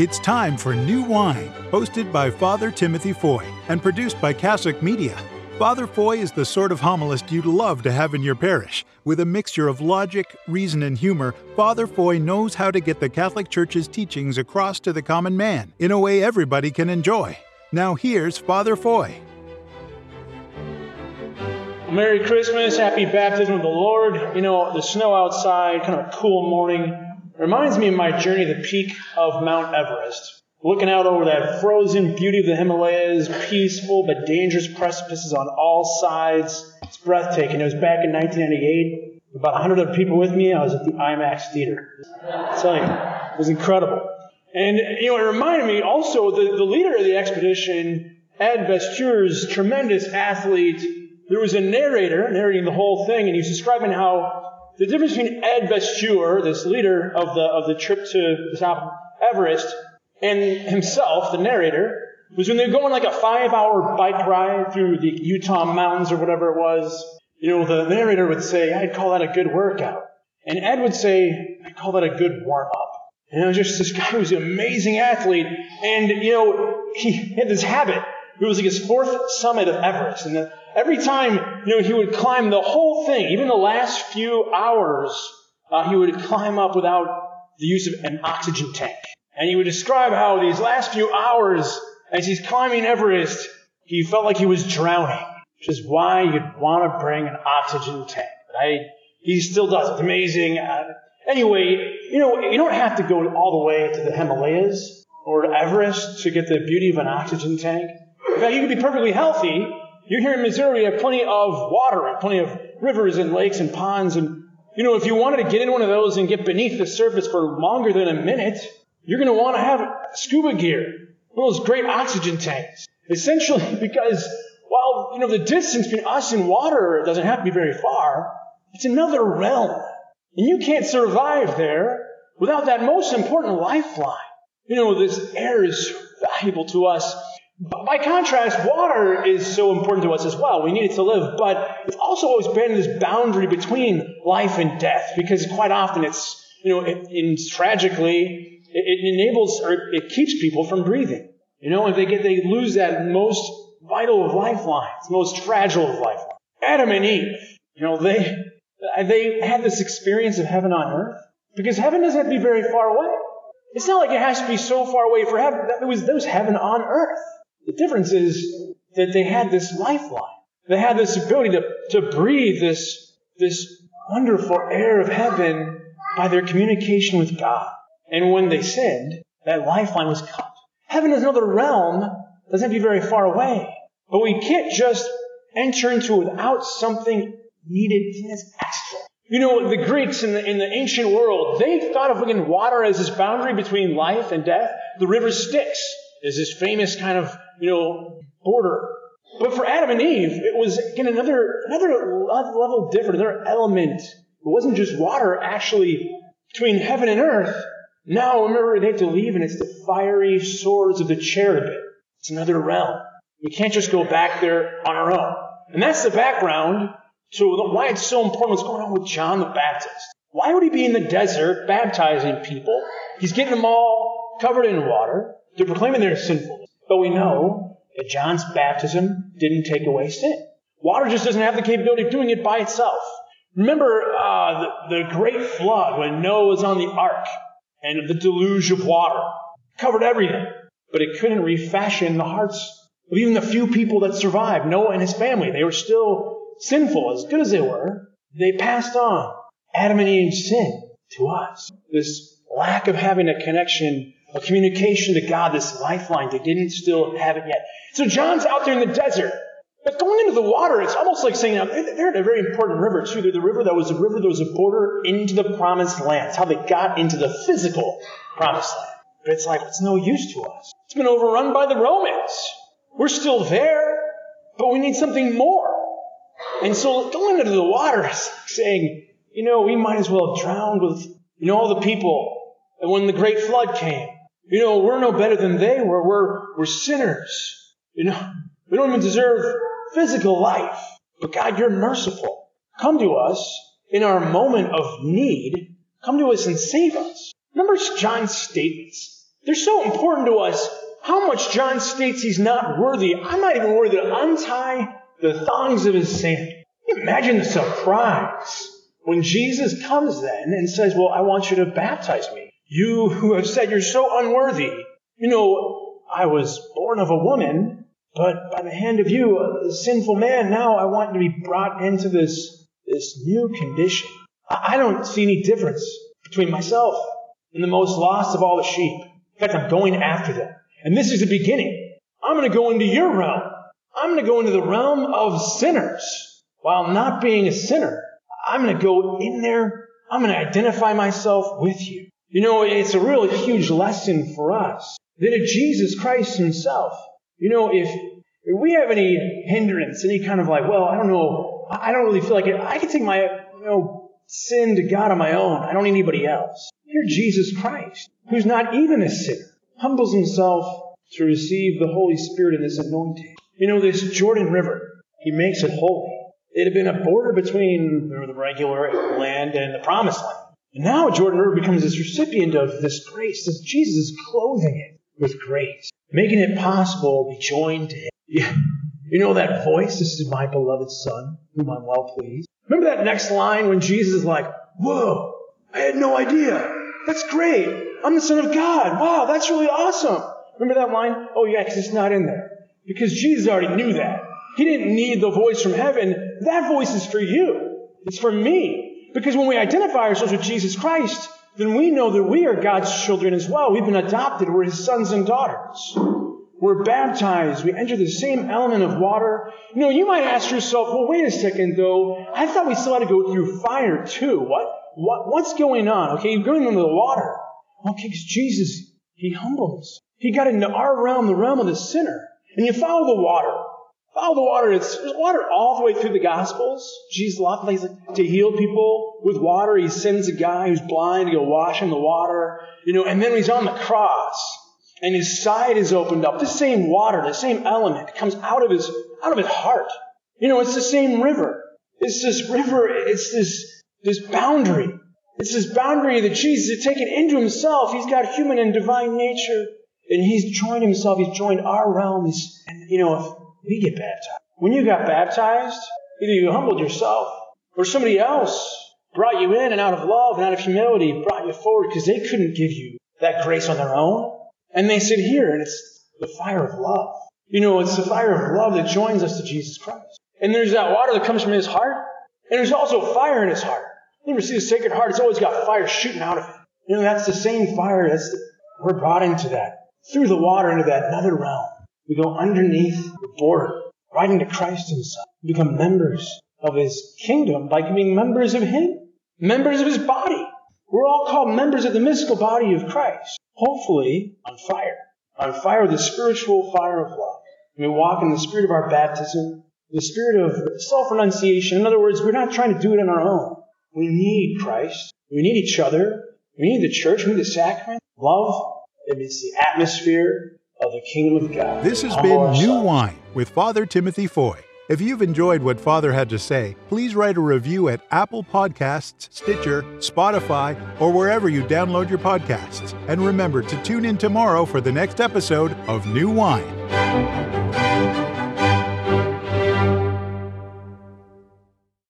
It's time for New Wine, hosted by Father Timothy Foy and produced by Cassock Media. Father Foy is the sort of homilist you'd love to have in your parish. With a mixture of logic, reason, and humor, Father Foy knows how to get the Catholic Church's teachings across to the common man in a way everybody can enjoy. Now here's Father Foy. Merry Christmas, Happy Baptism of the Lord. You know, the snow outside, kind of a cool morning, reminds me of my journey to the peak of Mount Everest. Looking out over that frozen beauty of the Himalayas, peaceful but dangerous precipices on all sides. It's breathtaking. It was back in 1998. About 100 other people with me. I was at the IMAX theater. I tell you, it was incredible. And, you know, it reminded me also the, the leader of the expedition, Ed Viesturs, tremendous athlete. There was a narrator narrating the whole thing, and he was describing how the difference between Ed Viesturs, this leader of the, of the trip to the top of Everest, and himself, the narrator, was when they were going like a five hour bike ride through the Utah mountains or whatever it was, you know, the narrator would say, I'd call that a good workout. And Ed would say, I'd call that a good warm up. And it was just this guy was an amazing athlete. And, you know, he had this habit. It was like his fourth summit of Everest. And every time, you know, he would climb the whole thing, even the last few hours, uh, he would climb up without the use of an oxygen tank. And he would describe how these last few hours, as he's climbing Everest, he felt like he was drowning, which is why you'd want to bring an oxygen tank. But I, he still does. It's amazing. Uh, anyway, you know, you don't have to go all the way to the Himalayas or Everest to get the beauty of an oxygen tank. You can be perfectly healthy. You're here in Missouri, you have plenty of water and plenty of rivers and lakes and ponds. And, you know, if you wanted to get in one of those and get beneath the surface for longer than a minute, you're going to want to have scuba gear, one of those great oxygen tanks. Essentially, because while, you know, the distance between us and water doesn't have to be very far, it's another realm. And you can't survive there without that most important lifeline. You know, this air is valuable to us. By contrast, water is so important to us as well. We need it to live, but it's also always been this boundary between life and death because quite often it's, you know, in, tragically, it, it enables or it keeps people from breathing. You know, if they get they lose that most vital of lifelines, most fragile of lifelines. Adam and Eve, you know, they they had this experience of heaven on earth because heaven doesn't have to be very far away. It's not like it has to be so far away for heaven. That was, that was heaven on earth. The difference is that they had this lifeline. They had this ability to, to breathe this, this wonderful air of heaven by their communication with God. And when they sinned, that lifeline was cut. Heaven is another realm, doesn't have to be very far away. But we can't just enter into it without something needed as extra. You know, the Greeks in the, in the ancient world, they thought of looking water as this boundary between life and death. The river Styx is this famous kind of, you know, border. But for Adam and Eve, it was again another another level different, another element. It wasn't just water actually between heaven and earth. Now remember they have to leave and it's the fiery swords of the cherubim. It's another realm. We can't just go back there on our own. And that's the background to why it's so important what's going on with John the Baptist. Why would he be in the desert baptizing people? He's getting them all covered in water. They're proclaiming their sinfulness. But we know that John's baptism didn't take away sin. Water just doesn't have the capability of doing it by itself. Remember uh, the, the great flood when Noah was on the ark and the deluge of water. Covered everything. But it couldn't refashion the hearts of even the few people that survived. Noah and his family. They were still sinful, as good as they were. They passed on. Adam and Eve's sin to us. This lack of having a connection, a communication to God, this lifeline. They didn't still have it yet. So John's out there in the desert. But going into the water, it's almost like saying, um, they're at a very important river too. They're the river that was a river that was a border into the promised land. It's how they got into the physical promised land. But it's like, it's no use to us. It's been overrun by the Romans. We're still there, but we need something more. And so going into the water is saying, you know, we might as well have drowned with, you know, all the people. And when the great flood came, you know, we're no better than they were. We're, we're sinners. You know, we don't even deserve physical life. But God, you're merciful. Come to us in our moment of need. Come to us and save us. Remember John's statements They're so important to us. How much John states he's not worthy. I'm not even worthy to untie the thongs of his sandal. Imagine the surprise when Jesus comes then and says, Well, I want you to baptize me. You who have said you're so unworthy. You know, I was born of a woman, but by the hand of you, a sinful man, now I want to be brought into this, this new condition. I don't see any difference between myself and the most lost of all the sheep. In fact, I'm going after them. And this is the beginning. I'm going to go into your realm. I'm going to go into the realm of sinners while not being a sinner. I'm going to go in there. I'm going to identify myself with you. You know, it's a really huge lesson for us that if Jesus Christ himself, you know, if, if we have any hindrance, any kind of like, well, I don't know, I don't really feel like it. I can take my, you know, sin to God on my own. I don't need anybody else. Here, Jesus Christ, who's not even a sinner, humbles himself to receive the Holy Spirit in this anointing. You know, this Jordan River, he makes it holy. It had been a border between the regular land and the promised land. And now Jordan River becomes this recipient of this grace, this Jesus is clothing it with grace, making it possible to be joined to him. You know that voice? This is my beloved son, whom I'm well pleased. Remember that next line when Jesus is like, whoa, I had no idea. That's great. I'm the son of God. Wow, that's really awesome. Remember that line? Oh yeah, because it's not in there. Because Jesus already knew that. He didn't need the voice from heaven. That voice is for you. It's for me. Because when we identify ourselves with Jesus Christ, then we know that we are God's children as well. We've been adopted. We're His sons and daughters. We're baptized. We enter the same element of water. You know, you might ask yourself, well, wait a second though. I thought we still had to go through fire too. What? what what's going on? Okay, you're going into the water. Okay, because Jesus, He humbles. He got into our realm, the realm of the sinner. And you follow the water. Follow the water. It's, there's water all the way through the Gospels. Jesus a lot of places to heal people with water. He sends a guy who's blind to go wash in the water. You know, and then he's on the cross and his side is opened up. The same water, the same element comes out of his, out of his heart. You know, it's the same river. It's this river, it's this, this boundary. It's this boundary that Jesus had taken into himself. He's got human and divine nature. And he's joined himself, he's joined our realms. And, you know, if we get baptized, when you got baptized, either you humbled yourself or somebody else brought you in and out of love and out of humility brought you forward because they couldn't give you that grace on their own. And they sit here, and it's the fire of love. You know, it's the fire of love that joins us to Jesus Christ. And there's that water that comes from his heart, and there's also fire in his heart. You ever see the sacred heart? It's always got fire shooting out of it. You know, that's the same fire. That's we're brought into that. Through the water into that another realm. We go underneath border, right into Christ himself. We become members of his kingdom by being members of him. Members of his body. We're all called members of the mystical body of Christ hopefully on fire. On fire, the spiritual fire of love. We walk in the spirit of our baptism, the spirit of self renunciation. In other words, we're not trying to do it on our own. We need Christ. We need each other. We need the church. We need the sacrament. Love. It's the atmosphere of the kingdom of God. This has been New Wine with Father Timothy Foy. If you've enjoyed what Father had to say, please write a review at Apple Podcasts, Stitcher, Spotify, or wherever you download your podcasts. And remember to tune in tomorrow for the next episode of New Wine.